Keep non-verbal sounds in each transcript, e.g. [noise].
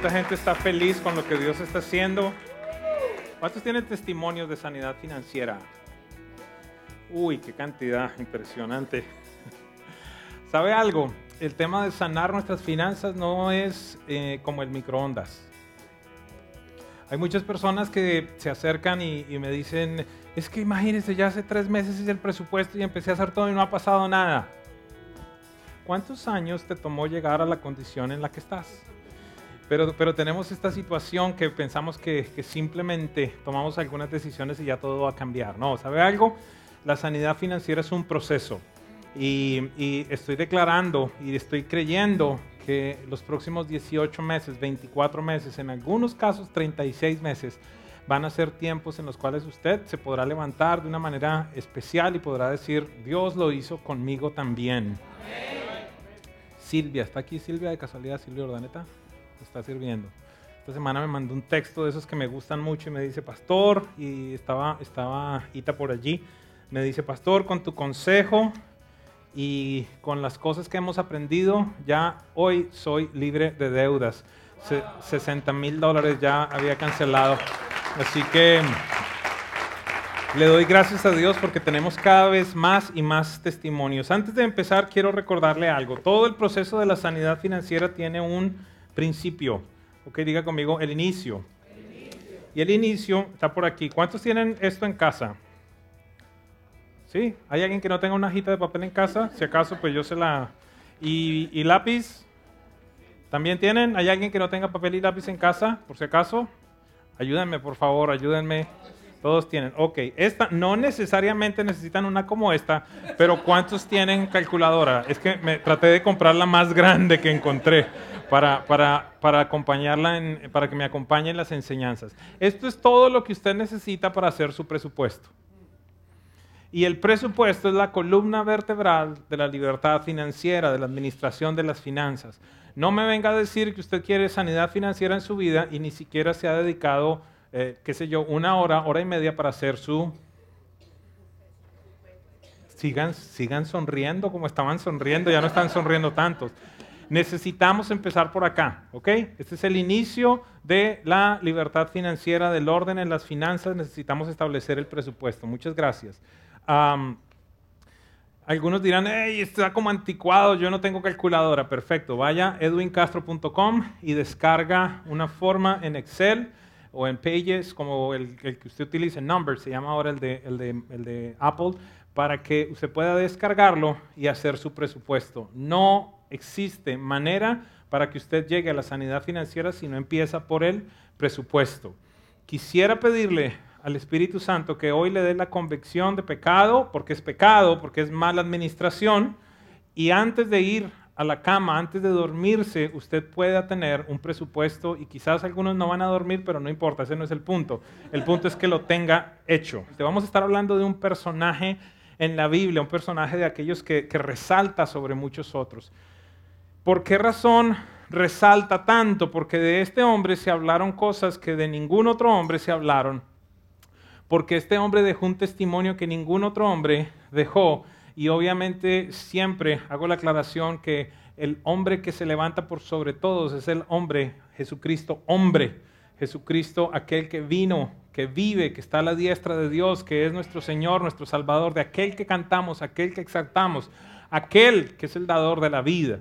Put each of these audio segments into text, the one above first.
¿Cuánta gente está feliz con lo que Dios está haciendo? ¿Cuántos tienen testimonios de sanidad financiera? Uy, qué cantidad, impresionante. [laughs] ¿Sabe algo? El tema de sanar nuestras finanzas no es eh, como el microondas. Hay muchas personas que se acercan y, y me dicen, es que imagínense, ya hace tres meses hice el presupuesto y empecé a hacer todo y no ha pasado nada. ¿Cuántos años te tomó llegar a la condición en la que estás? Pero, pero tenemos esta situación que pensamos que, que simplemente tomamos algunas decisiones y ya todo va a cambiar. No, ¿sabe algo? La sanidad financiera es un proceso. Y, y, estoy declarando y estoy creyendo que los próximos 18 meses, 24 meses, en algunos casos 36 meses, van a ser tiempos en los cuales usted se podrá levantar de una manera especial y podrá decir, Dios lo hizo conmigo también. Silvia, ¿está aquí Silvia de casualidad? Silvia Ordaneta está sirviendo. Esta semana me mandó un texto de esos que me gustan mucho y me dice, pastor, y estaba, estaba Ita por allí, me dice, pastor, con tu consejo y con las cosas que hemos aprendido, ya hoy soy libre de deudas. 60 mil dólares ya había cancelado. Así que le doy gracias a Dios porque tenemos cada vez más y más testimonios. Antes de empezar, quiero recordarle algo. Todo el proceso de la sanidad financiera tiene un principio. Ok, diga conmigo el inicio. Y el inicio está por aquí. ¿Cuántos tienen esto en casa? ¿Sí? ¿Hay alguien que no tenga una hojita de papel en casa? Si acaso, pues yo se la... ¿Y, y lápiz? ¿También tienen? ¿Hay alguien que no tenga papel y lápiz en casa? Por si acaso. Ayúdenme, por favor, ayúdenme. Todos tienen. Ok, esta no necesariamente necesitan una como esta, pero ¿cuántos tienen calculadora? Es que me traté de comprar la más grande que encontré para, para, para acompañarla, en, para que me acompañen las enseñanzas. Esto es todo lo que usted necesita para hacer su presupuesto. Y el presupuesto es la columna vertebral de la libertad financiera, de la administración de las finanzas. No me venga a decir que usted quiere sanidad financiera en su vida y ni siquiera se ha dedicado, eh, qué sé yo, una hora, hora y media para hacer su... Sigan, sigan sonriendo como estaban sonriendo, ya no están sonriendo tantos. Necesitamos empezar por acá, ¿ok? Este es el inicio de la libertad financiera, del orden en las finanzas. Necesitamos establecer el presupuesto. Muchas gracias. Algunos dirán, hey, está como anticuado, yo no tengo calculadora. Perfecto, vaya edwincastro.com y descarga una forma en Excel o en Pages, como el, que usted utiliza, Numbers, se llama ahora el, de, el de Apple, para que usted pueda descargarlo y hacer su presupuesto. No existe manera para que usted llegue a la sanidad financiera si no empieza por el presupuesto. Quisiera pedirle al Espíritu Santo que hoy le dé la convicción de pecado, porque es pecado, porque es mala administración, y antes de ir a la cama, antes de dormirse, usted pueda tener un presupuesto y quizás algunos no van a dormir, pero no importa, ese no es el punto. El punto es que lo tenga hecho. Te vamos a estar hablando de un personaje en la Biblia, un personaje de aquellos que, que resalta sobre muchos otros. ¿Por qué razón resalta tanto? Porque de este hombre se hablaron cosas que de ningún otro hombre se hablaron porque este hombre dejó un testimonio que ningún otro hombre dejó. Y obviamente siempre hago la aclaración que el hombre que se levanta por sobre todos es el hombre, Jesucristo, hombre. Jesucristo, aquel que vino, que vive, que está a la diestra de Dios, que es nuestro Señor, nuestro Salvador, de aquel que cantamos, aquel que exaltamos, aquel que es el dador de la vida.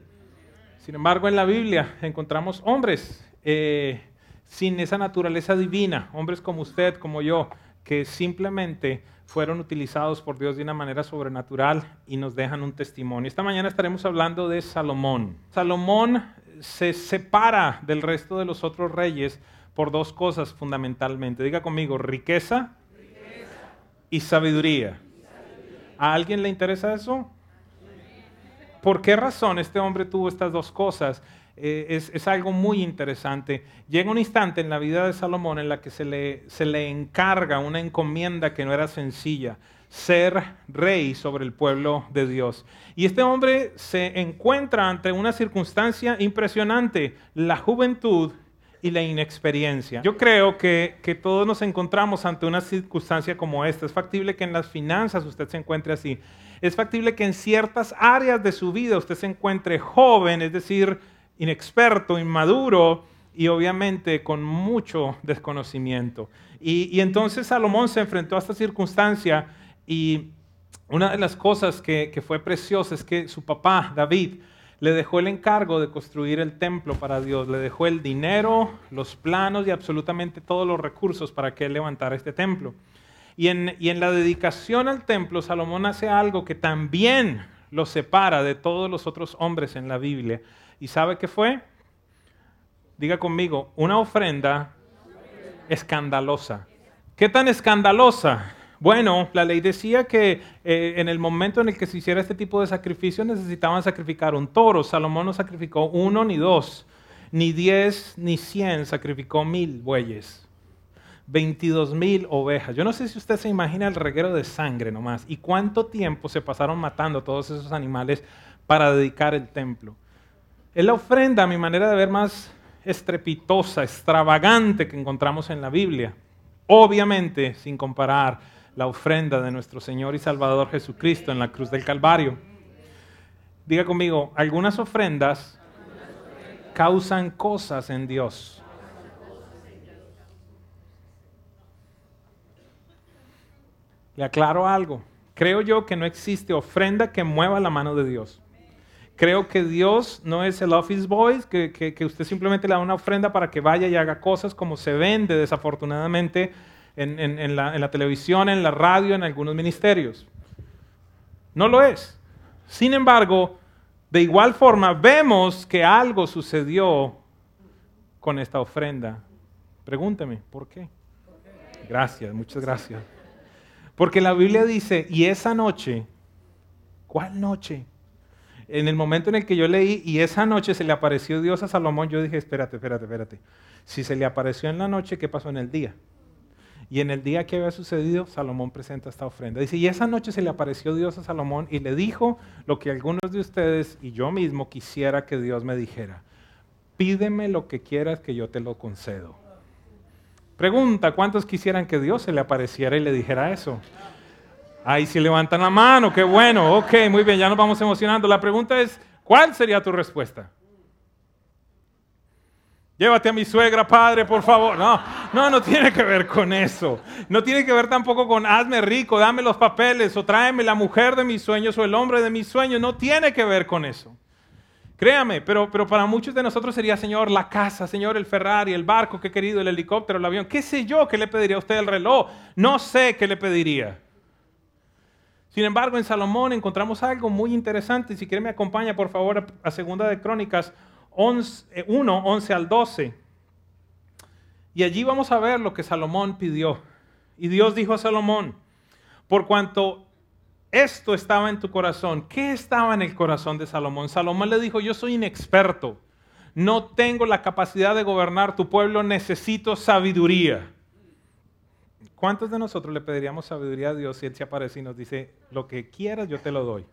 Sin embargo, en la Biblia encontramos hombres eh, sin esa naturaleza divina, hombres como usted, como yo, que simplemente fueron utilizados por Dios de una manera sobrenatural y nos dejan un testimonio. Esta mañana estaremos hablando de Salomón. Salomón se separa del resto de los otros reyes por dos cosas fundamentalmente. Diga conmigo, riqueza, Y, sabiduría. ¿A alguien le interesa eso? ¿Por qué razón este hombre tuvo estas dos cosas? Eh, es, es, algo muy interesante. Llega un instante en la vida de Salomón en la que se le, se le encarga una encomienda que no era sencilla, ser rey sobre el pueblo de Dios. Y este hombre se encuentra ante una circunstancia impresionante, la juventud y la inexperiencia. Yo creo que, que, todos nos encontramos ante una circunstancia como esta. Es factible que en las finanzas usted se encuentre así. Es factible que en ciertas áreas de su vida usted se encuentre joven, es decir, inexperto, inmaduro, y obviamente con mucho desconocimiento. Y, entonces Salomón se enfrentó a esta circunstancia y una de las cosas que, que fue preciosa es que su papá, David, le dejó el encargo de construir el templo para Dios, le dejó el dinero, los planos y absolutamente todos los recursos para que él levantara este templo. Y en, la dedicación al templo, Salomón hace algo que también lo separa de todos los otros hombres en la Biblia. ¿Y sabe qué fue? Diga conmigo, una ofrenda escandalosa. ¿Qué tan escandalosa? Bueno, la ley decía que eh, en el momento en el que se hiciera este tipo de sacrificio necesitaban sacrificar un toro. Salomón no sacrificó uno ni dos, ni diez ni cien, sacrificó mil bueyes. 22 mil ovejas. Yo no sé si usted se imagina el reguero de sangre nomás y cuánto tiempo se pasaron matando todos esos animales para dedicar el templo. Es la ofrenda, a mi manera de ver, más estrepitosa, extravagante que encontramos en la Biblia. Obviamente, sin comparar la ofrenda de nuestro Señor y Salvador Jesucristo en la cruz del Calvario. Diga conmigo, algunas ofrendas causan cosas en Dios. Le aclaro algo. Creo yo que no existe ofrenda que mueva la mano de Dios. Creo que Dios no es el office boy, que, usted simplemente le da una ofrenda para que vaya y haga cosas como se vende desafortunadamente en, la, en la televisión, en la radio, en algunos ministerios. No lo es. Sin embargo, de igual forma vemos que algo sucedió con esta ofrenda. Pregúnteme, ¿por qué? Gracias, muchas gracias. Porque la Biblia dice, y esa noche, ¿cuál noche? en el momento en el que yo leí y esa noche se le apareció Dios a Salomón, yo dije, espérate, espérate, espérate. Si se le apareció en la noche, ¿qué pasó en el día? Y en el día que había sucedido, Salomón presenta esta ofrenda. Dice, y esa noche se le apareció Dios a Salomón y le dijo lo que algunos de ustedes y yo mismo quisiera que Dios me dijera. Pídeme lo que quieras que yo te lo concedo. Pregunta, ¿cuántos quisieran que Dios se le apareciera y le dijera eso? Ahí sí levantan la mano, qué bueno, ok, muy bien, ya nos vamos emocionando. La pregunta es, ¿cuál sería tu respuesta? Llévate a mi suegra, padre, por favor. No, no, no tiene que ver con eso. No tiene que ver tampoco con hazme rico, dame los papeles o tráeme la mujer de mis sueños o el hombre de mis sueños. No tiene que ver con eso. Créame, pero, pero para muchos de nosotros sería, Señor, la casa, Señor, el Ferrari, el barco que he querido, el helicóptero, el avión. ¿Qué sé yo qué le pediría a usted el reloj? No sé qué le pediría. Sin embargo, en Salomón encontramos algo muy interesante. Si quiere me acompaña, por favor, a Segunda de Crónicas 1, 11 eh, al 12. Y allí vamos a ver lo que Salomón pidió. Y Dios dijo a Salomón, por cuanto esto estaba en tu corazón, ¿qué estaba en el corazón de Salomón? Salomón le dijo, yo soy inexperto, no tengo la capacidad de gobernar tu pueblo, necesito sabiduría. ¿Cuántos de nosotros le pediríamos sabiduría a Dios si Él se aparece y nos dice, lo que quieras yo te lo doy?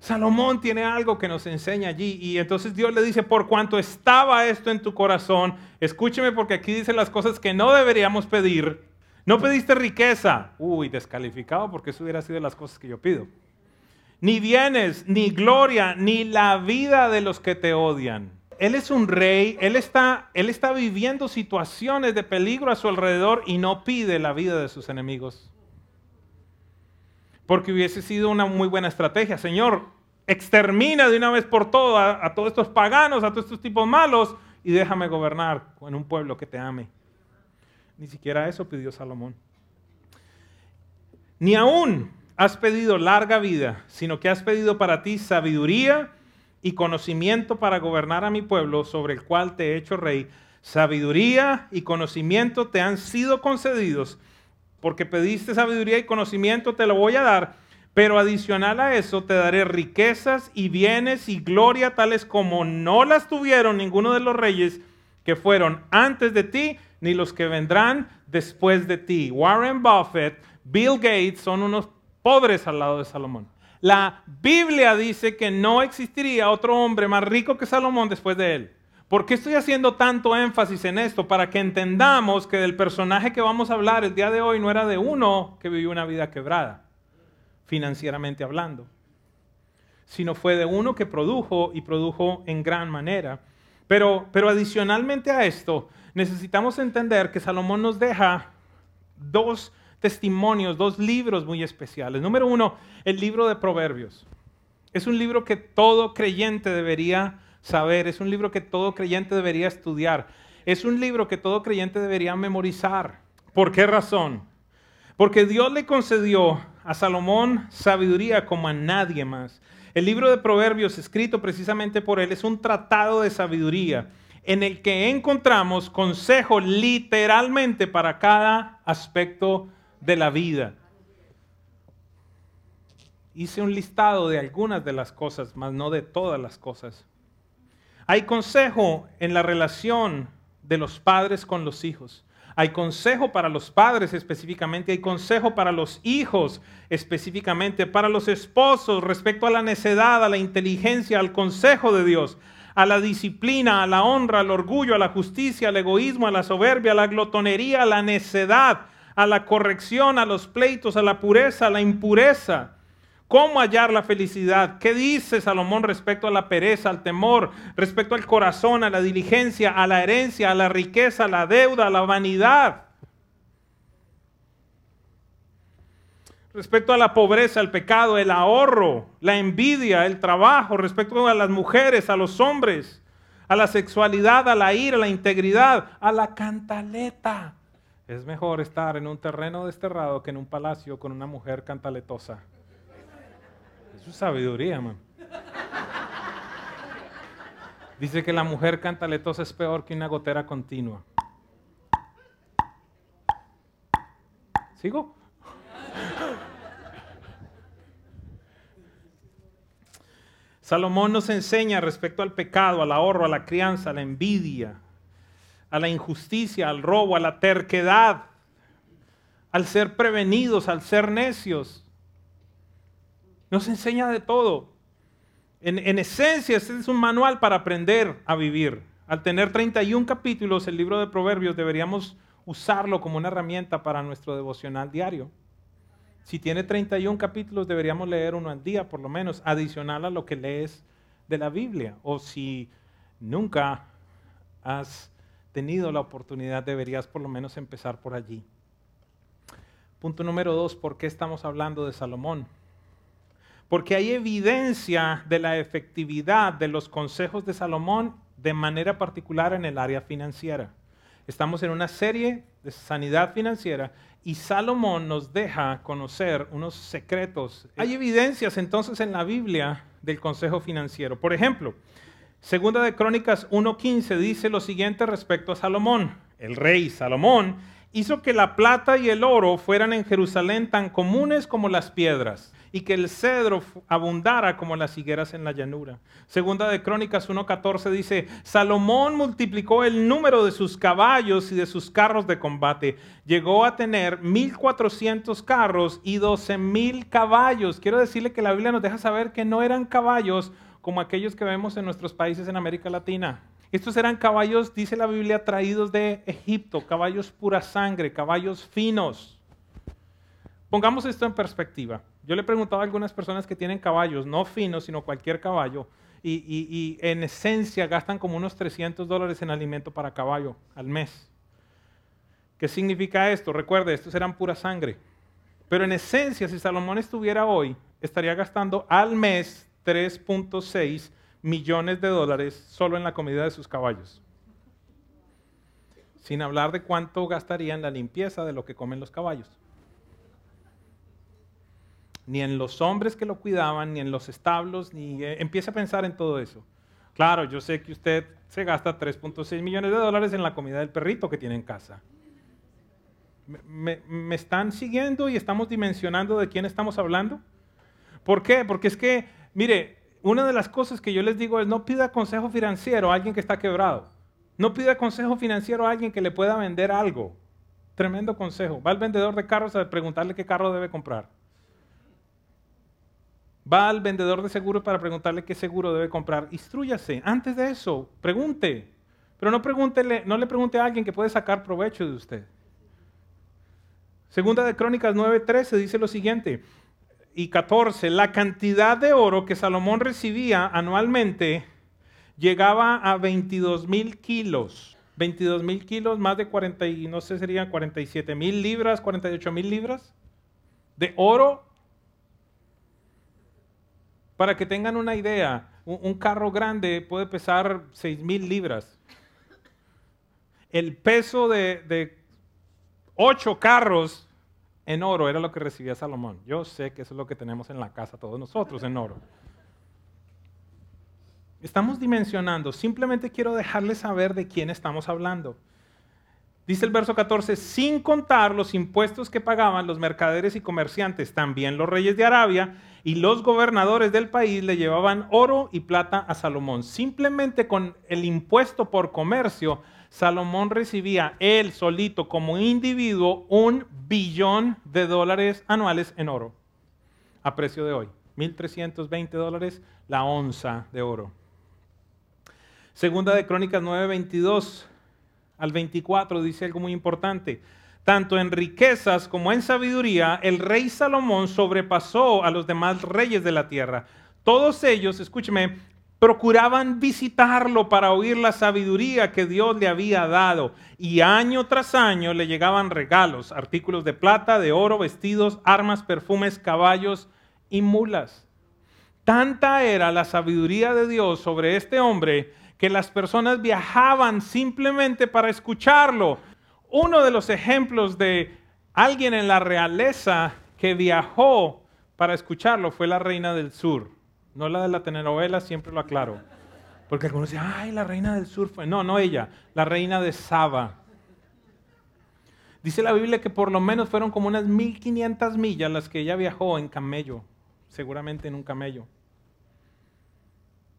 Salomón tiene algo que nos enseña allí y entonces Dios le dice, por cuanto estaba esto en tu corazón, escúcheme porque aquí dice las cosas que no deberíamos pedir. No pediste riqueza, uy, descalificado porque eso hubiera sido las cosas que yo pido. Ni bienes, ni gloria, ni la vida de los que te odian él es un rey, él está, él está viviendo situaciones de peligro a su alrededor y no pide la vida de sus enemigos. Porque hubiese sido una muy buena estrategia. Señor, extermina de una vez por todas a, todos estos paganos, a todos estos tipos malos y déjame gobernar en un pueblo que te ame. Ni siquiera eso pidió Salomón. Ni aún has pedido larga vida, sino que has pedido para ti sabiduría y conocimiento para gobernar a mi pueblo sobre el cual te he hecho rey. Sabiduría y conocimiento te han sido concedidos, porque pediste sabiduría y conocimiento, te lo voy a dar. Pero adicional a eso te daré riquezas y bienes y gloria tales como no las tuvieron ninguno de los reyes que fueron antes de ti, ni los que vendrán después de ti. Warren Buffett, Bill Gates son unos pobres al lado de Salomón. La Biblia dice que no existiría otro hombre más rico que Salomón después de él. ¿Por qué estoy haciendo tanto énfasis en esto? Para que entendamos que del personaje que vamos a hablar el día de hoy no era de uno que vivió una vida quebrada, financieramente hablando, sino fue de uno que produjo y produjo en gran manera. Pero, pero adicionalmente a esto, necesitamos entender que Salomón nos deja dos testimonios, dos libros muy especiales. Número uno, el libro de Proverbios. Es un libro que todo creyente debería saber, es un libro que todo creyente debería estudiar, es un libro que todo creyente debería memorizar. ¿Por qué razón? Porque Dios le concedió a Salomón sabiduría como a nadie más. El libro de Proverbios, escrito precisamente por él, es un tratado de sabiduría en el que encontramos consejo literalmente para cada aspecto de la vida. Hice un listado de algunas de las cosas, mas no de todas las cosas. Hay consejo en la relación de los padres con los hijos. Hay consejo para los padres específicamente, hay consejo para los hijos específicamente, para los esposos respecto a la necedad, a la inteligencia, al consejo de Dios, a la disciplina, a la honra, al orgullo, a la justicia, al egoísmo, a la soberbia, a la glotonería, a la necedad, a la corrección, a los pleitos, a la pureza, a la impureza. ¿Cómo hallar la felicidad? ¿Qué dice Salomón respecto a la pereza, al temor, respecto al corazón, a la diligencia, a la herencia, a la riqueza, a la deuda, a la vanidad? Respecto a la pobreza, el pecado, el ahorro, la envidia, el trabajo, respecto a las mujeres, a los hombres, a la sexualidad, a la ira, a la integridad, a la cantaleta. Es mejor estar en un terreno desterrado que en un palacio con una mujer cantaletosa. Eso es sabiduría, man. Dice que la mujer cantaletosa es peor que una gotera continua. ¿Sigo? Salomón nos enseña respecto al pecado, al ahorro, a la crianza, a la envidia, a la injusticia, al robo, a la terquedad, al ser prevenidos, al ser necios. Nos enseña de todo. En, esencia, este es un manual para aprender a vivir. Al tener 31 capítulos, el libro de Proverbios deberíamos usarlo como una herramienta para nuestro devocional diario. Si tiene 31 capítulos, deberíamos leer uno al día, por lo menos, adicional a lo que lees de la Biblia. O si nunca has tenido la oportunidad, deberías por lo menos empezar por allí. Punto número dos, ¿por qué estamos hablando de Salomón? Porque hay evidencia de la efectividad de los consejos de Salomón de manera particular en el área financiera. Estamos en una serie de sanidad financiera y Salomón nos deja conocer unos secretos. Hay evidencias entonces en la Biblia del consejo financiero. Por ejemplo, Segunda de Crónicas 1.15 dice lo siguiente respecto a Salomón. El rey Salomón hizo que la plata y el oro fueran en Jerusalén tan comunes como las piedras y que el cedro abundara como las higueras en la llanura. Segunda de Crónicas 1.14 dice, Salomón multiplicó el número de sus caballos y de sus carros de combate. Llegó a tener 1.400 carros y 12.000 caballos. Quiero decirle que la Biblia nos deja saber que no eran caballos como aquellos que vemos en nuestros países en América Latina. Estos eran caballos, dice la Biblia, traídos de Egipto, caballos pura sangre, caballos finos. Pongamos esto en perspectiva. Yo le preguntaba a algunas personas que tienen caballos, no finos, sino cualquier caballo, y, en esencia gastan como unos 300 dólares en alimento para caballo al mes. ¿Qué significa esto? Recuerde, estos eran pura sangre. Pero en esencia, si Salomón estuviera hoy, estaría gastando al mes 3.6 millones de dólares solo en la comida de sus caballos. Sin hablar de cuánto gastaría en la limpieza de lo que comen los caballos. Ni en los hombres que lo cuidaban, ni en los establos, ni eh, empieza a pensar en todo eso. Claro, yo sé que usted se gasta 3.6 millones de dólares en la comida del perrito que tiene en casa. me, están siguiendo y estamos dimensionando de quién estamos hablando? ¿Por qué? Porque es que Mire, una de las cosas que yo les digo es no pida consejo financiero a alguien que está quebrado. No pida consejo financiero a alguien que le pueda vender algo. Tremendo consejo. Va al vendedor de carros a preguntarle qué carro debe comprar. Va al vendedor de seguros para preguntarle qué seguro debe comprar. Instrúyase. Antes de eso, pregunte. Pero no, no le pregunte a alguien que puede sacar provecho de usted. Segunda de Crónicas 9:13 dice lo siguiente y 14, la cantidad de oro que Salomón recibía anualmente llegaba a 22 mil kilos. 22 mil kilos, más de 40, y no sé, serían 47 mil libras, 48 mil libras de oro. Para que tengan una idea, un, carro grande puede pesar 6 mil libras. El peso de, de ocho carros en oro era lo que recibía Salomón. Yo sé que eso es lo que tenemos en la casa todos nosotros en oro. Estamos dimensionando, simplemente quiero dejarles saber de quién estamos hablando. Dice el verso 14, sin contar los impuestos que pagaban los mercaderes y comerciantes, también los reyes de Arabia y los gobernadores del país le llevaban oro y plata a Salomón. Simplemente con el impuesto por comercio, Salomón recibía él solito como individuo un billón de dólares anuales en oro, a precio de hoy, 1.320 dólares la onza de oro. Segunda de Crónicas 9, 22 al 24 dice algo muy importante. Tanto en riquezas como en sabiduría, el rey Salomón sobrepasó a los demás reyes de la tierra. Todos ellos, escúcheme, procuraban visitarlo para oír la sabiduría que Dios le había dado. Y año tras año le llegaban regalos, artículos de plata, de oro, vestidos, armas, perfumes, caballos y mulas. Tanta era la sabiduría de Dios sobre este hombre que las personas viajaban simplemente para escucharlo. Uno de los ejemplos de alguien en la realeza que viajó para escucharlo fue la reina del sur. No la de la telenovela, siempre lo aclaro. Porque algunos dicen, ay, la reina del sur fue. No, no ella, la reina de Saba. Dice la Biblia que por lo menos fueron como unas 1500 millas las que ella viajó en camello, seguramente en un camello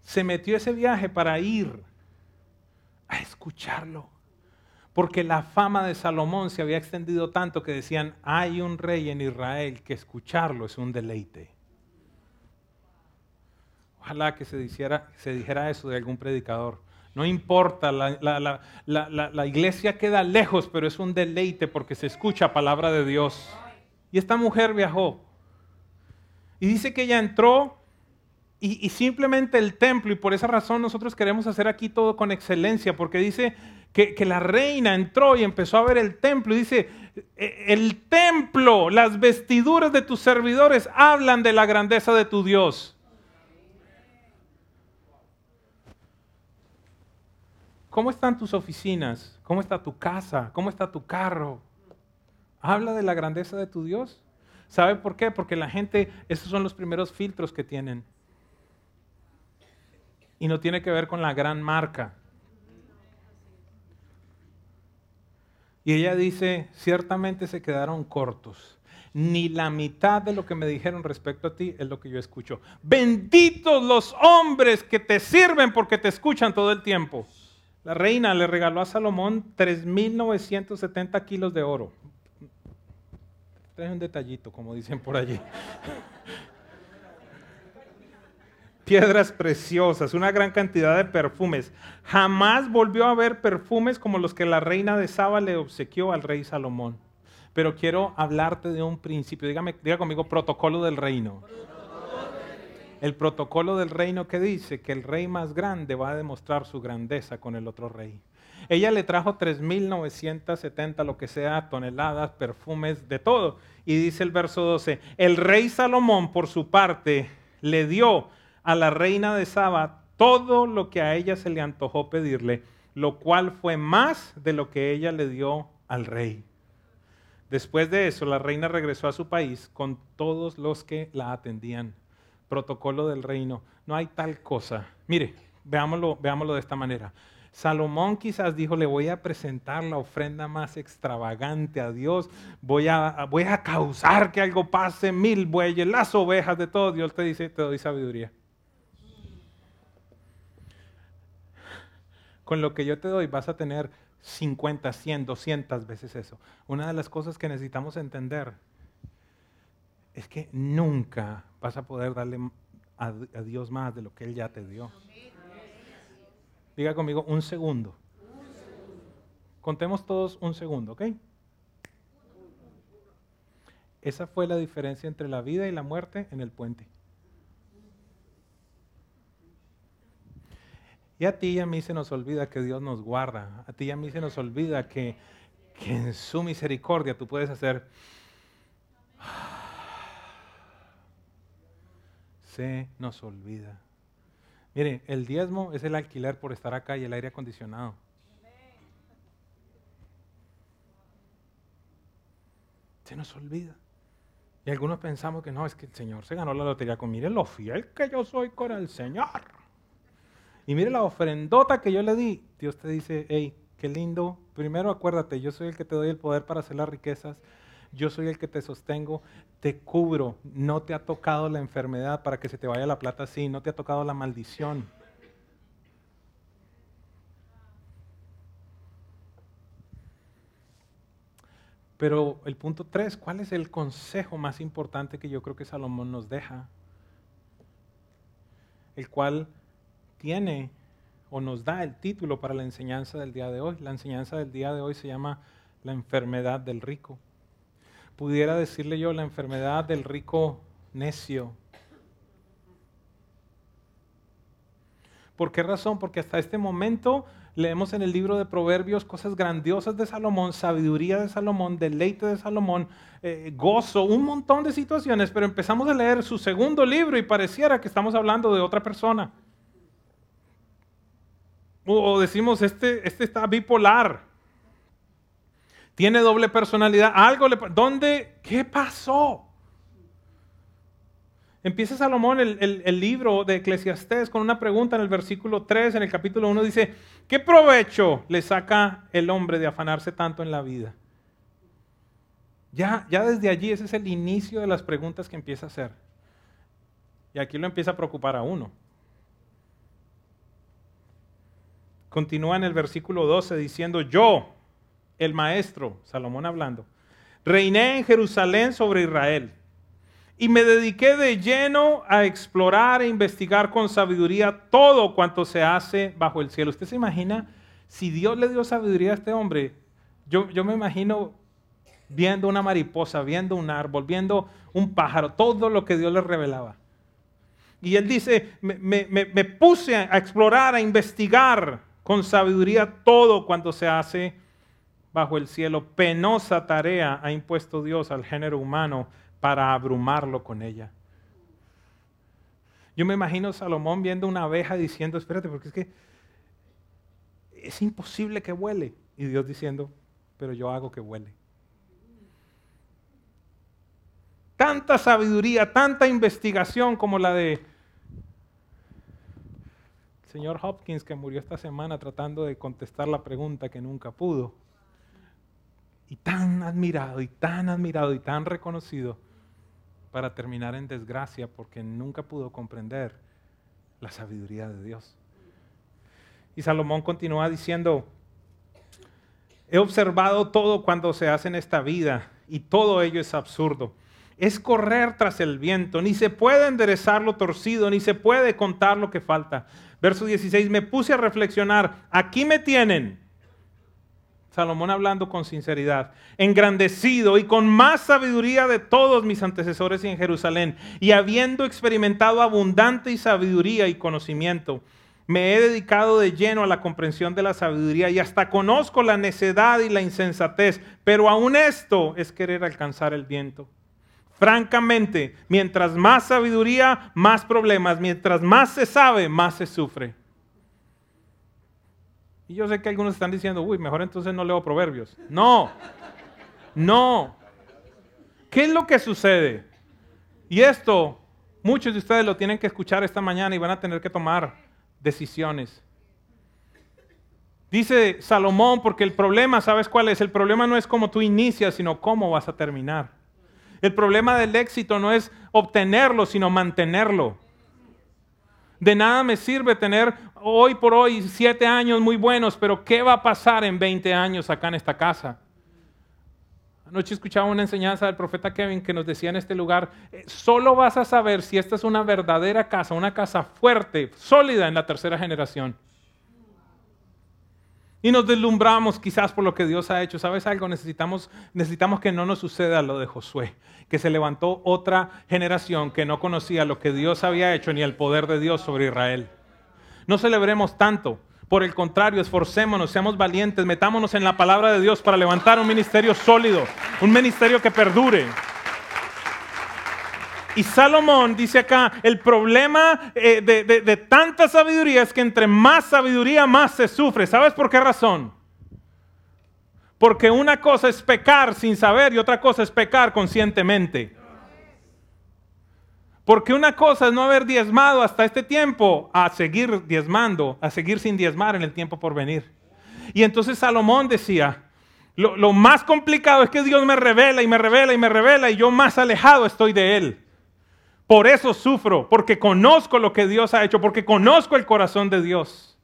se metió ese viaje para ir a escucharlo. Porque la fama de Salomón se había extendido tanto que decían, hay un rey en Israel que escucharlo es un deleite. Ojalá que se dijera, eso de algún predicador. No importa, la, la, iglesia queda lejos, pero es un deleite porque se escucha palabra de Dios. Y esta mujer viajó. Y dice que ella entró y, simplemente el templo, y por esa razón nosotros queremos hacer aquí todo con excelencia, porque dice que, la reina entró y empezó a ver el templo, y dice, e, el templo, las vestiduras de tus servidores hablan de la grandeza de tu Dios. ¿Cómo están tus oficinas? ¿Cómo está tu casa? ¿Cómo está tu carro? ¿Habla de la grandeza de tu Dios? ¿Sabe por qué? Porque la gente, esos son los primeros filtros que tienen y no tiene que ver con la gran marca. Y ella dice, ciertamente se quedaron cortos. Ni la mitad de lo que me dijeron respecto a ti es lo que yo escucho. Benditos los hombres que te sirven porque te escuchan todo el tiempo. La reina le regaló a Salomón 3.970 kilos de oro. Trae un detallito, como dicen por allí piedras preciosas, una gran cantidad de perfumes. Jamás volvió a haber perfumes como los que la reina de Saba le obsequió al rey Salomón. Pero quiero hablarte de un principio. Dígame, diga conmigo, protocolo del reino. El protocolo del reino que dice que el rey más grande va a demostrar su grandeza con el otro rey. Ella le trajo 3.970, lo que sea, toneladas, perfumes, de todo. Y dice el verso 12, el rey Salomón por su parte le dio a la reina de Saba todo lo que a ella se le antojó pedirle, lo cual fue más de lo que ella le dio al rey. Después de eso, la reina regresó a su país con todos los que la atendían. Protocolo del reino. No hay tal cosa. Mire, veámoslo, veámoslo de esta manera. Salomón quizás dijo, le voy a presentar la ofrenda más extravagante a Dios, voy a, voy a causar que algo pase, mil bueyes, las ovejas, de todo. Dios te dice, te doy sabiduría. Con lo que yo te doy vas a tener 50, 100, 200 veces eso. Una de las cosas que necesitamos entender es que nunca vas a poder darle a, Dios más de lo que Él ya te dio. Diga conmigo un segundo. Contemos todos un segundo, ¿ok? Esa fue la diferencia entre la vida y la muerte en el puente. Y a ti y a mí se nos olvida que Dios nos guarda. A ti y a mí se nos olvida que, que en su misericordia tú puedes hacer... [sighs] Se nos olvida. Mire, el diezmo es el alquiler por estar acá y el aire acondicionado. Se nos olvida. Y algunos pensamos que no, es que el Señor se ganó la lotería con, mire lo fiel que yo soy con el Señor. Y mire la ofrendota que yo le di. Dios te dice, hey, qué lindo. Primero acuérdate, yo soy el que te doy el poder para hacer las riquezas. Yo soy el que te sostengo, te cubro. No te ha tocado la enfermedad para que se te vaya la plata así. No te ha tocado la maldición. Pero el punto tres, ¿cuál es el consejo más importante que yo creo que Salomón nos deja? El cual tiene o nos da el título para la enseñanza del día de hoy. La enseñanza del día de hoy se llama la enfermedad del rico. Pudiera decirle yo la enfermedad del rico necio. ¿Por qué razón? Porque hasta este momento leemos en el libro de Proverbios cosas grandiosas de Salomón, sabiduría de Salomón, deleite de Salomón, eh, gozo, un montón de situaciones, pero empezamos a leer su segundo libro y pareciera que estamos hablando de otra persona. O, decimos, este, este está bipolar, tiene doble personalidad, algo le... ¿Dónde? ¿Qué pasó? Empieza Salomón el, libro de Eclesiastés con una pregunta en el versículo 3, en el capítulo 1 dice, ¿qué provecho le saca el hombre de afanarse tanto en la vida? Ya, ya desde allí ese es el inicio de las preguntas que empieza a hacer. Y aquí lo empieza a preocupar a uno. Continúa en el versículo 12 diciendo, yo, el maestro, Salomón hablando, reiné en Jerusalén sobre Israel y me dediqué de lleno a explorar e investigar con sabiduría todo cuanto se hace bajo el cielo. ¿Usted se imagina si Dios le dio sabiduría a este hombre? Yo, yo me imagino viendo una mariposa, viendo un árbol, viendo un pájaro, todo lo que Dios le revelaba. Y él dice, me, me puse a explorar, a investigar con sabiduría todo cuanto se hace bajo el cielo. Penosa tarea ha impuesto Dios al género humano para abrumarlo con ella. Yo me imagino Salomón viendo una abeja diciendo, espérate, porque es que es imposible que huele. Y Dios diciendo, pero yo hago que huele. Tanta sabiduría, tanta investigación como la de señor Hopkins que murió esta semana tratando de contestar la pregunta que nunca pudo. Y tan admirado y tan admirado y tan reconocido para terminar en desgracia porque nunca pudo comprender la sabiduría de Dios. Y Salomón continúa diciendo, he observado todo cuando se hace en esta vida y todo ello es absurdo. Es correr tras el viento, ni se puede enderezar lo torcido, ni se puede contar lo que falta. Verso 16, me puse a reflexionar, aquí me tienen. Salomón hablando con sinceridad, engrandecido y con más sabiduría de todos mis antecesores en Jerusalén, y habiendo experimentado abundante sabiduría y conocimiento, me he dedicado de lleno a la comprensión de la sabiduría y hasta conozco la necedad y la insensatez, pero aún esto es querer alcanzar el viento. Francamente, mientras más sabiduría, más problemas, mientras más se sabe, más se sufre. Y yo sé que algunos están diciendo, uy, mejor entonces no leo proverbios. No, no. ¿Qué es lo que sucede? Y esto, muchos de ustedes lo tienen que escuchar esta mañana y van a tener que tomar decisiones. Dice Salomón, porque el problema, ¿sabes cuál es? El problema no es cómo tú inicias, sino cómo vas a terminar. El problema del éxito no es obtenerlo, sino mantenerlo. De nada me sirve tener hoy por hoy siete años muy buenos, pero ¿qué va a pasar en 20 años acá en esta casa? Anoche escuchaba una enseñanza del profeta Kevin que nos decía en este lugar, eh, solo vas a saber si esta es una verdadera casa, una casa fuerte, sólida en la tercera generación. Y nos deslumbramos quizás por lo que Dios ha hecho. ¿Sabes algo? Necesitamos, necesitamos que no nos suceda lo de Josué, que se levantó otra generación que no conocía lo que Dios había hecho ni el poder de Dios sobre Israel. No celebremos tanto. Por el contrario, esforcémonos, seamos valientes, metámonos en la palabra de Dios para levantar un ministerio sólido, un ministerio que perdure. Y Salomón dice acá, el problema eh, de, de tanta sabiduría es que entre más sabiduría, más se sufre. ¿Sabes por qué razón? Porque una cosa es pecar sin saber y otra cosa es pecar conscientemente. Porque una cosa es no haber diezmado hasta este tiempo a seguir diezmando, a seguir sin diezmar en el tiempo por venir. Y entonces Salomón decía, lo, lo, más complicado es que Dios me revela y me revela y me revela y yo más alejado estoy de Él. Por eso sufro, porque conozco lo que Dios ha hecho, porque conozco el corazón de Dios.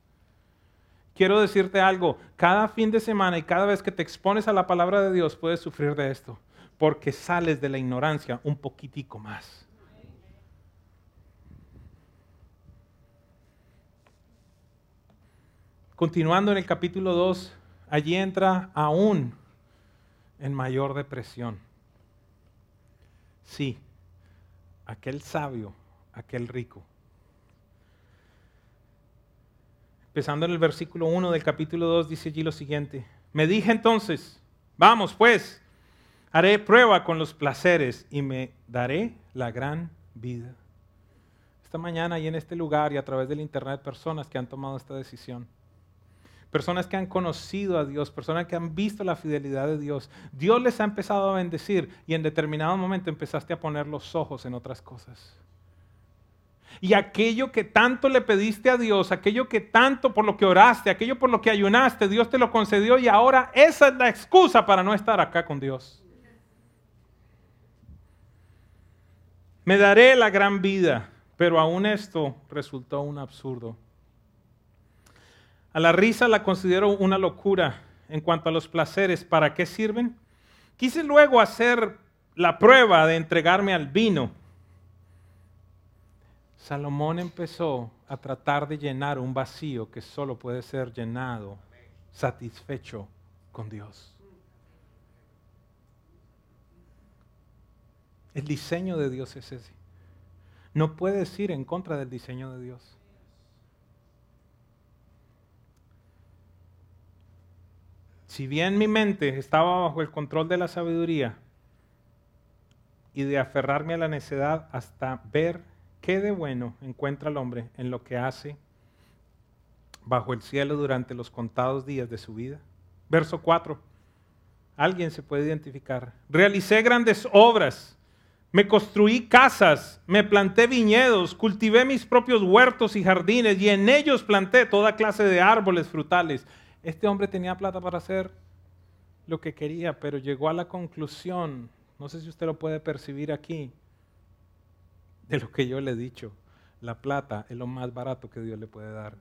Quiero decirte algo, cada fin de semana y cada vez que te expones a la palabra de Dios puedes sufrir de esto, porque sales de la ignorancia un poquitico más. Continuando en el capítulo 2, allí entra aún en mayor depresión. Sí, aquel sabio, aquel rico. Empezando en el versículo 1 del capítulo 2, dice allí lo siguiente. Me dije entonces, vamos pues, haré prueba con los placeres y me daré la gran vida. Esta mañana y en este lugar y a través del internet personas que han tomado esta decisión personas que han conocido a Dios, personas que han visto la fidelidad de Dios. Dios les ha empezado a bendecir y en determinado momento empezaste a poner los ojos en otras cosas. Y aquello que tanto le pediste a Dios, aquello que tanto por lo que oraste, aquello por lo que ayunaste, Dios te lo concedió y ahora esa es la excusa para no estar acá con Dios. Me daré la gran vida, pero aún esto resultó un absurdo. A la risa la considero una locura en cuanto a los placeres. ¿Para qué sirven? Quise luego hacer la prueba de entregarme al vino. Salomón empezó a tratar de llenar un vacío que solo puede ser llenado, satisfecho con Dios. El diseño de Dios es ese. No puedes ir en contra del diseño de Dios. Si bien mi mente estaba bajo el control de la sabiduría y de aferrarme a la necedad hasta ver qué de bueno encuentra el hombre en lo que hace bajo el cielo durante los contados días de su vida. Verso 4. Alguien se puede identificar. Realicé grandes obras, me construí casas, me planté viñedos, cultivé mis propios huertos y jardines y en ellos planté toda clase de árboles frutales. Este hombre tenía plata para hacer lo que quería, pero llegó a la conclusión, no sé si usted lo puede percibir aquí, de lo que yo le he dicho. La plata es lo más barato que Dios le puede dar.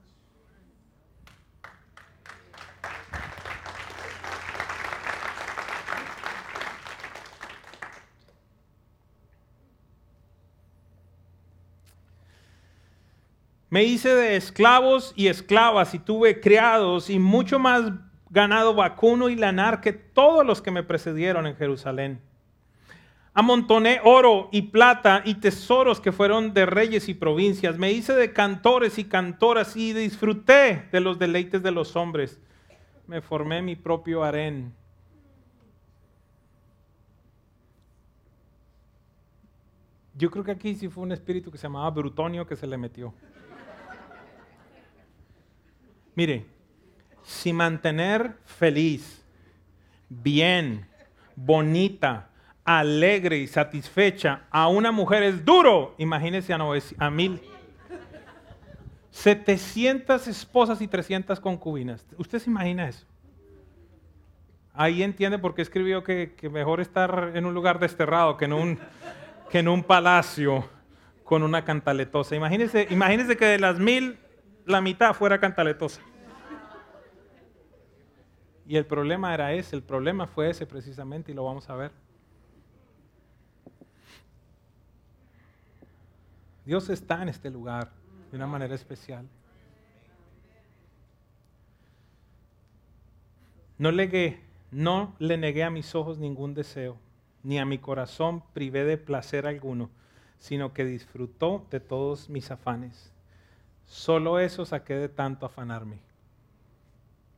Me hice de esclavos y esclavas y tuve criados y mucho más ganado vacuno y lanar que todos los que me precedieron en Jerusalén. Amontoné oro y plata y tesoros que fueron de reyes y provincias. Me hice de cantores y cantoras y disfruté de los deleites de los hombres. Me formé mi propio harén. Yo creo que aquí sí fue un espíritu que se llamaba Brutonio que se le metió. Mire, si mantener feliz, bien, bonita, alegre y satisfecha a una mujer es duro, imagínese a, a mil. 700 esposas y 300 concubinas. ¿Usted se imagina eso? Ahí entiende por qué escribió que, mejor estar en un lugar desterrado que en un, que en un palacio con una cantaletosa. Imagínese, imagínese que de las mil la mitad fuera cantaletosa. Y el problema era ese, el problema fue ese precisamente y lo vamos a ver. Dios está en este lugar de una manera especial. No, no le negué a mis ojos ningún deseo, ni a mi corazón privé de placer alguno, sino que disfrutó de todos mis afanes Solo eso saqué de tanto afanarme.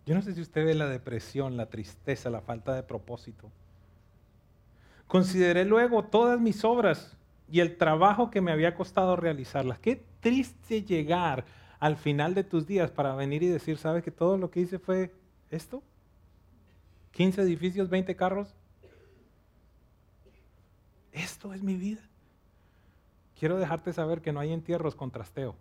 Yo no sé si usted ve la depresión, la tristeza, la falta de propósito. Consideré luego todas mis obras y el trabajo que me había costado realizarlas. Qué triste llegar al final de tus días para venir y decir, ¿sabes que todo lo que hice fue esto? 15 edificios, 20 carros. Esto es mi vida. Quiero dejarte saber que no hay entierros con trasteo.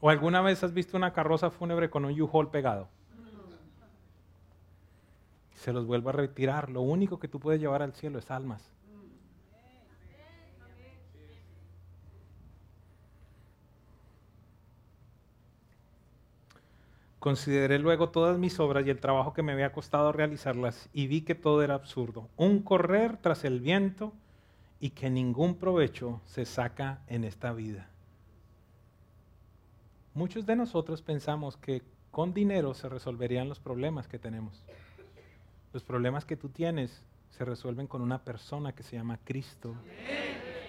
¿O alguna vez has visto una carroza fúnebre con un U-Haul pegado? Se los vuelvo a retirar. Lo único que tú puedes llevar al cielo es almas. Consideré luego todas mis obras y el trabajo que me había costado realizarlas y vi que todo era absurdo. Un correr tras el viento y que ningún provecho se saca en esta vida. Muchos de nosotros pensamos que con dinero se resolverían los problemas que tenemos. Los problemas que tú tienes se resuelven con una persona que se llama Cristo.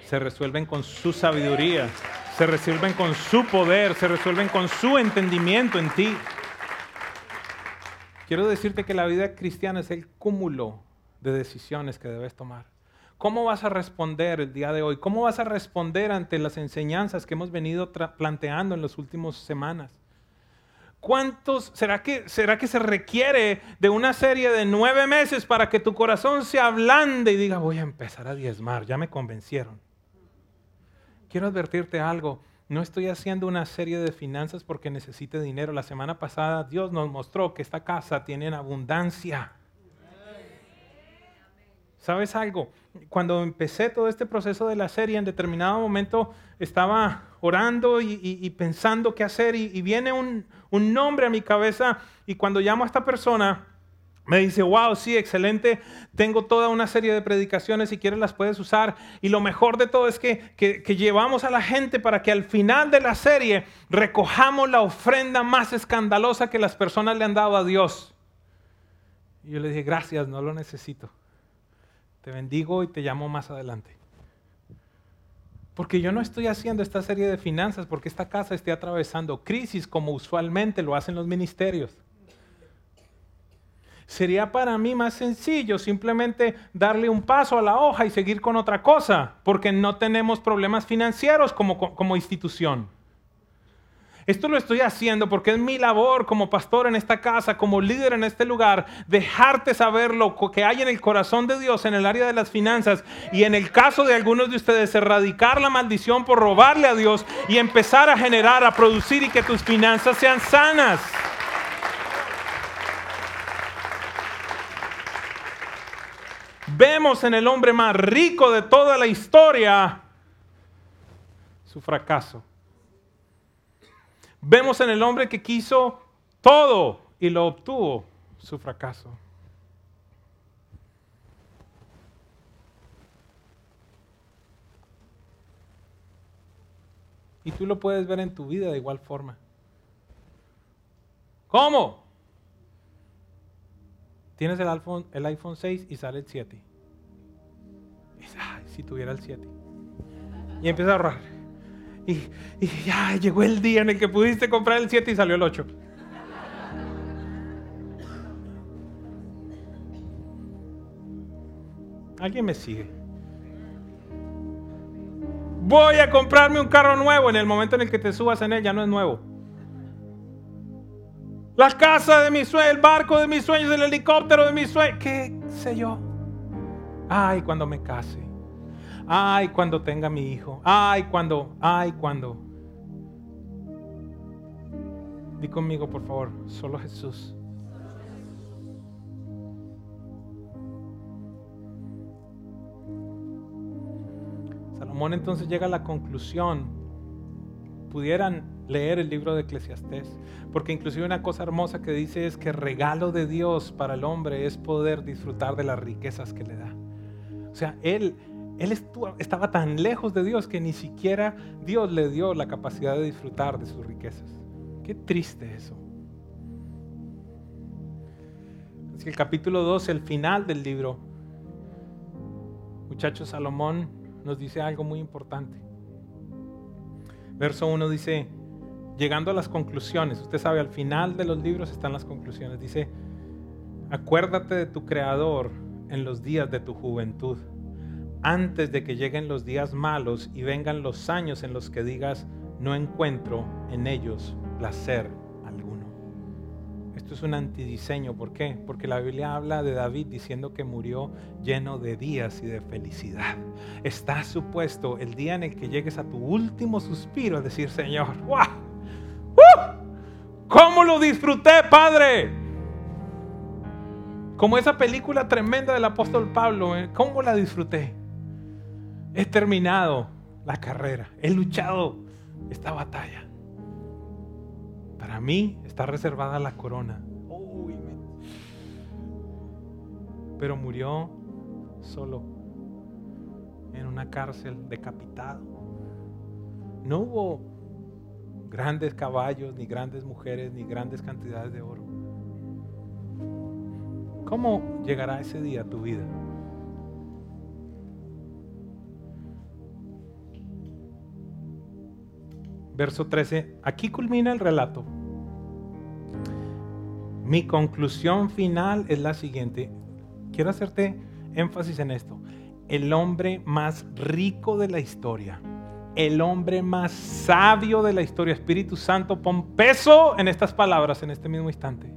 Se resuelven con su sabiduría, se resuelven con su poder, se resuelven con su entendimiento en ti. Quiero decirte que la vida cristiana es el cúmulo de decisiones que debes tomar. ¿Cómo vas a responder el día de hoy? ¿Cómo vas a responder ante las enseñanzas que hemos venido planteando en las últimas semanas? ¿Cuántos será que, será que se requiere de una serie de nueve meses para que tu corazón se ablande y diga, voy a empezar a diezmar? Ya me convencieron. Quiero advertirte algo. No estoy haciendo una serie de finanzas porque necesite dinero. La semana pasada Dios nos mostró que esta casa tiene en abundancia. ¿Sabes algo? Cuando empecé todo este proceso de la serie, en determinado momento estaba orando y, pensando qué hacer y, viene un, nombre a mi cabeza y cuando llamo a esta persona, me dice, wow, sí, excelente, tengo toda una serie de predicaciones, si quieres las puedes usar. Y lo mejor de todo es que, que, llevamos a la gente para que al final de la serie recojamos la ofrenda más escandalosa que las personas le han dado a Dios. Y yo le dije, gracias, no lo necesito. Te bendigo y te llamo más adelante. Porque yo no estoy haciendo esta serie de finanzas porque esta casa esté atravesando crisis como usualmente lo hacen los ministerios. Sería para mí más sencillo simplemente darle un paso a la hoja y seguir con otra cosa, porque no tenemos problemas financieros como, como institución. Esto lo estoy haciendo porque es mi labor como pastor en esta casa, como líder en este lugar, dejarte saber lo que hay en el corazón de Dios en el área de las finanzas y en el caso de algunos de ustedes erradicar la maldición por robarle a Dios y empezar a generar, a producir y que tus finanzas sean sanas. vemos en el hombre más rico de toda la historia su fracaso. Vemos en el hombre que quiso todo y lo obtuvo, su fracaso. Y tú lo puedes ver en tu vida de igual forma. ¿Cómo? Tienes el iPhone, el iPhone 6 y sale el 7 si tuviera el 7. Y empieza a ahorrar. Y, ya llegó el día en el que pudiste comprar el 7 y salió el 8. ¿Alguien me sigue? Voy a comprarme un carro nuevo. En el momento en el que te subas en él ya no es nuevo. La casa de mis sueños, el barco de mis sueños, el helicóptero de mis sueños, qué sé yo. Ay, cuando me case. Ay, cuando tenga mi hijo. Ay, cuando, ay, cuando. Di conmigo, por favor, solo Jesús. Salomón entonces llega a la conclusión, pudieran leer el libro de Eclesiastés, porque inclusive una cosa hermosa que dice es que regalo de Dios para el hombre es poder disfrutar de las riquezas que le da. O sea, él él estaba tan lejos de Dios que ni siquiera Dios le dio la capacidad de disfrutar de sus riquezas. Qué triste eso. Así que el capítulo 2, el final del libro, muchachos, Salomón nos dice algo muy importante. Verso 1 dice, llegando a las conclusiones, usted sabe, al final de los libros están las conclusiones, dice, acuérdate de tu Creador en los días de tu juventud, antes de que lleguen los días malos y vengan los años en los que digas, no encuentro en ellos placer alguno. Esto es un antidiseño, ¿por qué? Porque la Biblia habla de David diciendo que murió lleno de días y de felicidad. Está supuesto el día en el que llegues a tu último suspiro a decir, Señor, ¡wow! ¿Cómo lo disfruté, Padre? Como esa película tremenda del apóstol Pablo, ¿eh? ¿cómo la disfruté? He terminado la carrera, he luchado esta batalla. Para mí está reservada la corona. Pero murió solo en una cárcel decapitado. No hubo grandes caballos, ni grandes mujeres, ni grandes cantidades de oro. ¿Cómo llegará ese día a tu vida? Verso 13, aquí culmina el relato. Mi conclusión final es la siguiente. Quiero hacerte énfasis en esto. El hombre más rico de la historia el hombre más sabio de la historia. Espíritu Santo, pon peso en estas palabras en este mismo instante.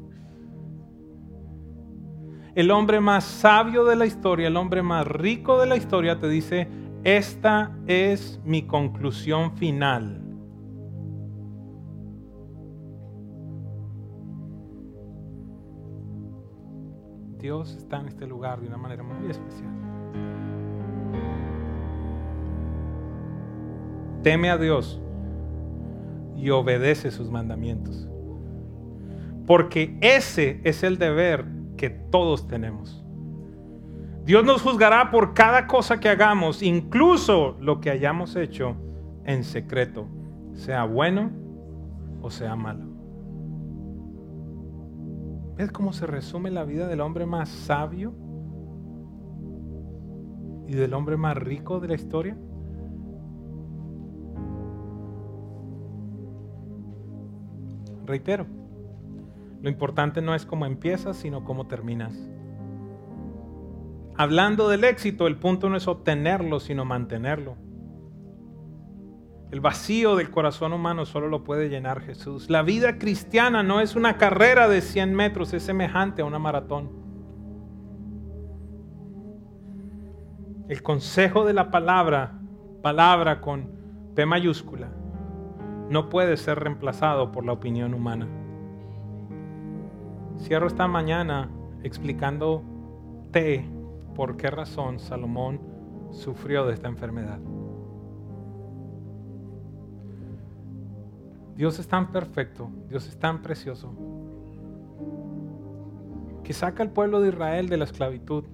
El hombre más sabio de la historia, el hombre más rico de la historia te dice, esta es mi conclusión final. Dios está en este lugar de una manera muy especial. teme a Dios y obedece sus mandamientos. Porque ese es el deber que todos tenemos. Dios nos juzgará por cada cosa que hagamos, incluso lo que hayamos hecho en secreto, sea bueno o sea malo. ¿Ves cómo se resume la vida del hombre más sabio y del hombre más rico de la historia? Reitero, lo importante no es cómo empiezas, sino cómo terminas. Hablando del éxito, el punto no es obtenerlo, sino mantenerlo. El vacío del corazón humano solo lo puede llenar Jesús. La vida cristiana no es una carrera de 100 metros, es semejante a una maratón. El consejo de la palabra, palabra con P mayúscula, no puede ser reemplazado por la opinión humana. Cierro esta mañana explicándote por qué razón Salomón sufrió de esta enfermedad. Dios es tan perfecto, Dios es tan precioso, que saca al pueblo de Israel de la esclavitud,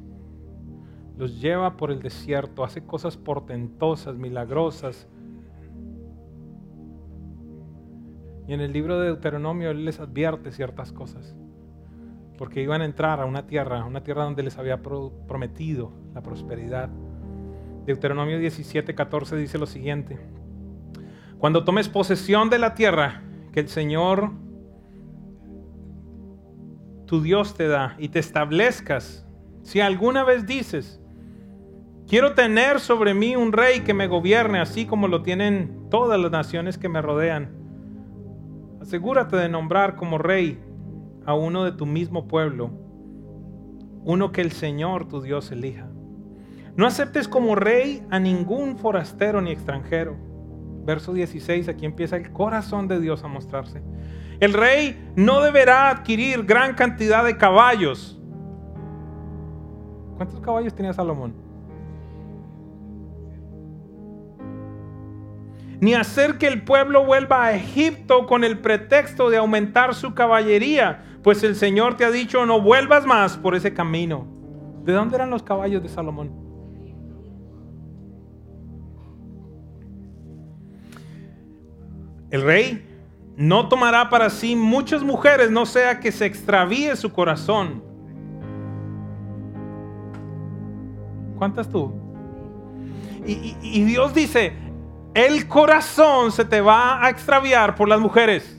los lleva por el desierto, hace cosas portentosas, milagrosas, Y en el libro de Deuteronomio Él les advierte ciertas cosas. Porque iban a entrar a una tierra, una tierra donde les había prometido la prosperidad. Deuteronomio 17, 14 dice lo siguiente. Cuando tomes posesión de la tierra que el Señor, tu Dios te da, y te establezcas, si alguna vez dices, quiero tener sobre mí un rey que me gobierne, así como lo tienen todas las naciones que me rodean, Asegúrate de nombrar como rey a uno de tu mismo pueblo, uno que el Señor tu Dios elija. No aceptes como rey a ningún forastero ni extranjero. Verso 16, aquí empieza el corazón de Dios a mostrarse. El rey no deberá adquirir gran cantidad de caballos. ¿Cuántos caballos tenía Salomón? ni hacer que el pueblo vuelva a Egipto con el pretexto de aumentar su caballería, pues el Señor te ha dicho no vuelvas más por ese camino. ¿De dónde eran los caballos de Salomón? El rey no tomará para sí muchas mujeres, no sea que se extravíe su corazón. ¿Cuántas tú? Y, y Dios dice, el corazón se te va a extraviar por las mujeres.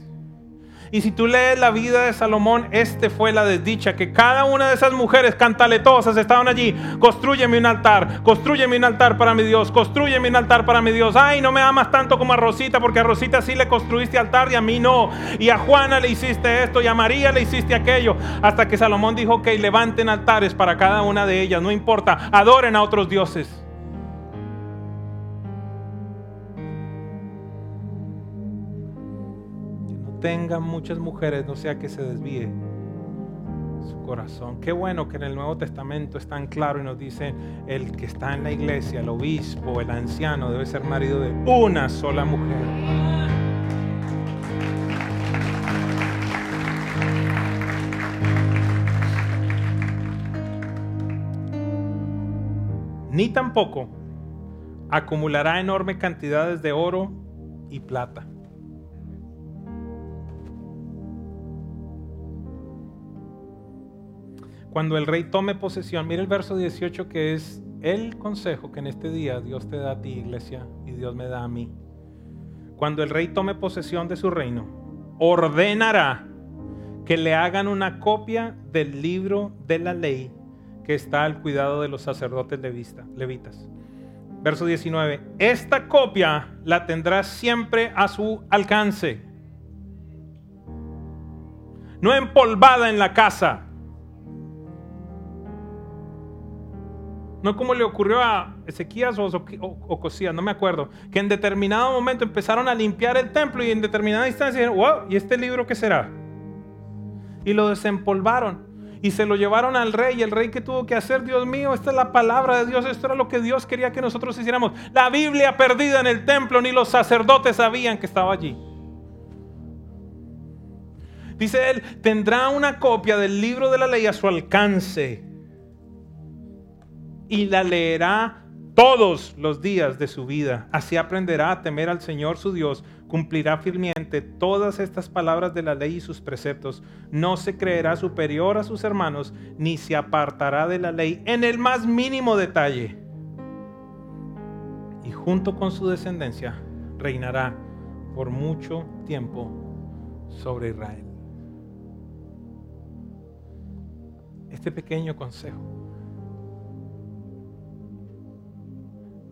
Y si tú lees la vida de Salomón, este fue la desdicha, que cada una de esas mujeres cantaletosas estaban allí. Construyeme un altar, construyeme un altar para mi Dios, construyeme un altar para mi Dios. Ay, no me amas tanto como a Rosita, porque a Rosita sí le construiste altar y a mí no. Y a Juana le hiciste esto y a María le hiciste aquello. Hasta que Salomón dijo, que levanten altares para cada una de ellas, no importa, adoren a otros dioses. Tenga muchas mujeres, no sea que se desvíe su corazón. Qué bueno que en el Nuevo Testamento es tan claro y nos dice el que está en la iglesia, el obispo, el anciano, debe ser marido de una sola mujer. Ni tampoco acumulará enormes cantidades de oro y plata Cuando el rey tome posesión, mire el verso 18 que es el consejo que en este día Dios te da a ti, iglesia, y Dios me da a mí. Cuando el rey tome posesión de su reino, ordenará que le hagan una copia del libro de la ley que está al cuidado de los sacerdotes levitas. Verso 19, esta copia la tendrá siempre a su alcance, no empolvada en la casa No como le ocurrió a Ezequías o, o, Cosías, no me acuerdo. Que en determinado momento empezaron a limpiar el templo y en determinada instancia dijeron, wow, ¿y este libro qué será? Y lo desempolvaron y se lo llevaron al rey. Y el rey que tuvo que hacer, Dios mío, esta es la palabra de Dios, esto era lo que Dios quería que nosotros hiciéramos. La Biblia perdida en el templo, ni los sacerdotes sabían que estaba allí. Dice él, tendrá una copia del libro de la ley a su alcance y la leerá todos los días de su vida. Así aprenderá a temer al Señor su Dios, cumplirá firmemente todas estas palabras de la ley y sus preceptos, no se creerá superior a sus hermanos, ni se apartará de la ley en el más mínimo detalle. Y junto con su descendencia reinará por mucho tiempo sobre Israel. Este pequeño consejo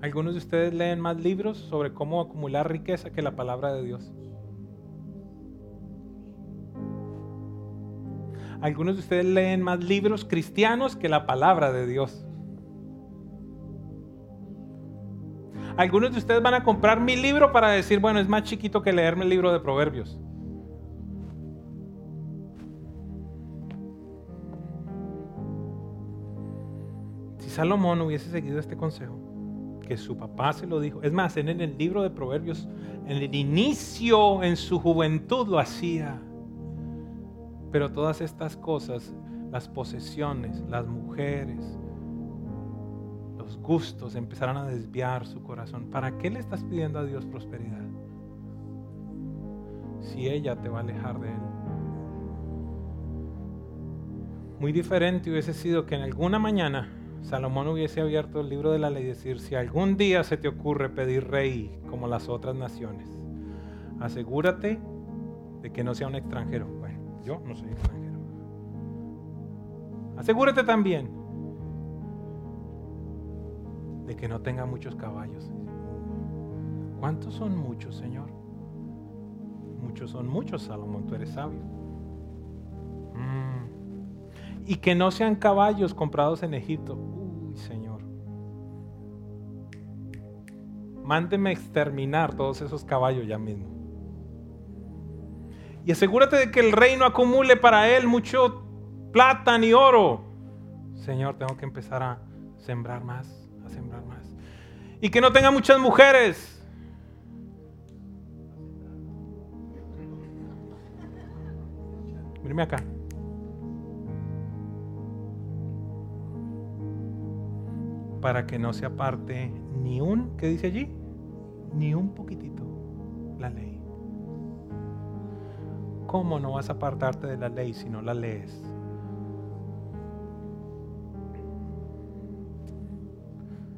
Algunos de ustedes leen más libros sobre cómo acumular riqueza que la palabra de Dios. Algunos de ustedes leen más libros cristianos que la palabra de Dios. Algunos de ustedes van a comprar mi libro para decir, bueno, es más chiquito que leerme el libro de Proverbios. Si Salomón hubiese seguido este consejo, que su papá se lo dijo. Es más, en el libro de Proverbios, en el inicio, en su juventud lo hacía. Pero todas estas cosas, las posesiones, las mujeres, los gustos empezaron a desviar su corazón. ¿Para qué le estás pidiendo a Dios prosperidad? Si ella te va a alejar de Él. Muy diferente hubiese sido que en alguna mañana Salomón hubiese abierto el libro de la ley y decir, si algún día se te ocurre pedir rey como las otras naciones, asegúrate de que no sea un extranjero. Bueno, yo no soy extranjero. Asegúrate también de que no tenga muchos caballos. ¿Cuántos son muchos, Señor? Muchos son muchos, Salomón, tú eres sabio. Mm y que no sean caballos comprados en Egipto. Uy, Señor. Mándeme exterminar todos esos caballos ya mismo. Y asegúrate de que el reino acumule para él mucho plata ni oro. Señor, tengo que empezar a sembrar más, a sembrar más. Y que no tenga muchas mujeres. Mírame acá. para que no se aparte ni un, ¿qué dice allí? Ni un poquitito la ley. ¿Cómo no vas a apartarte de la ley si no la lees?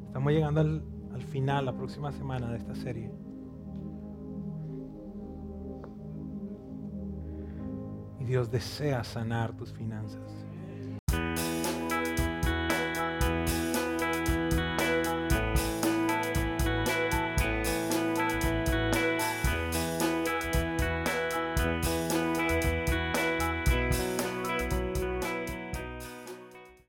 Estamos llegando al, al final, la próxima semana de esta serie. Y Dios desea sanar tus finanzas.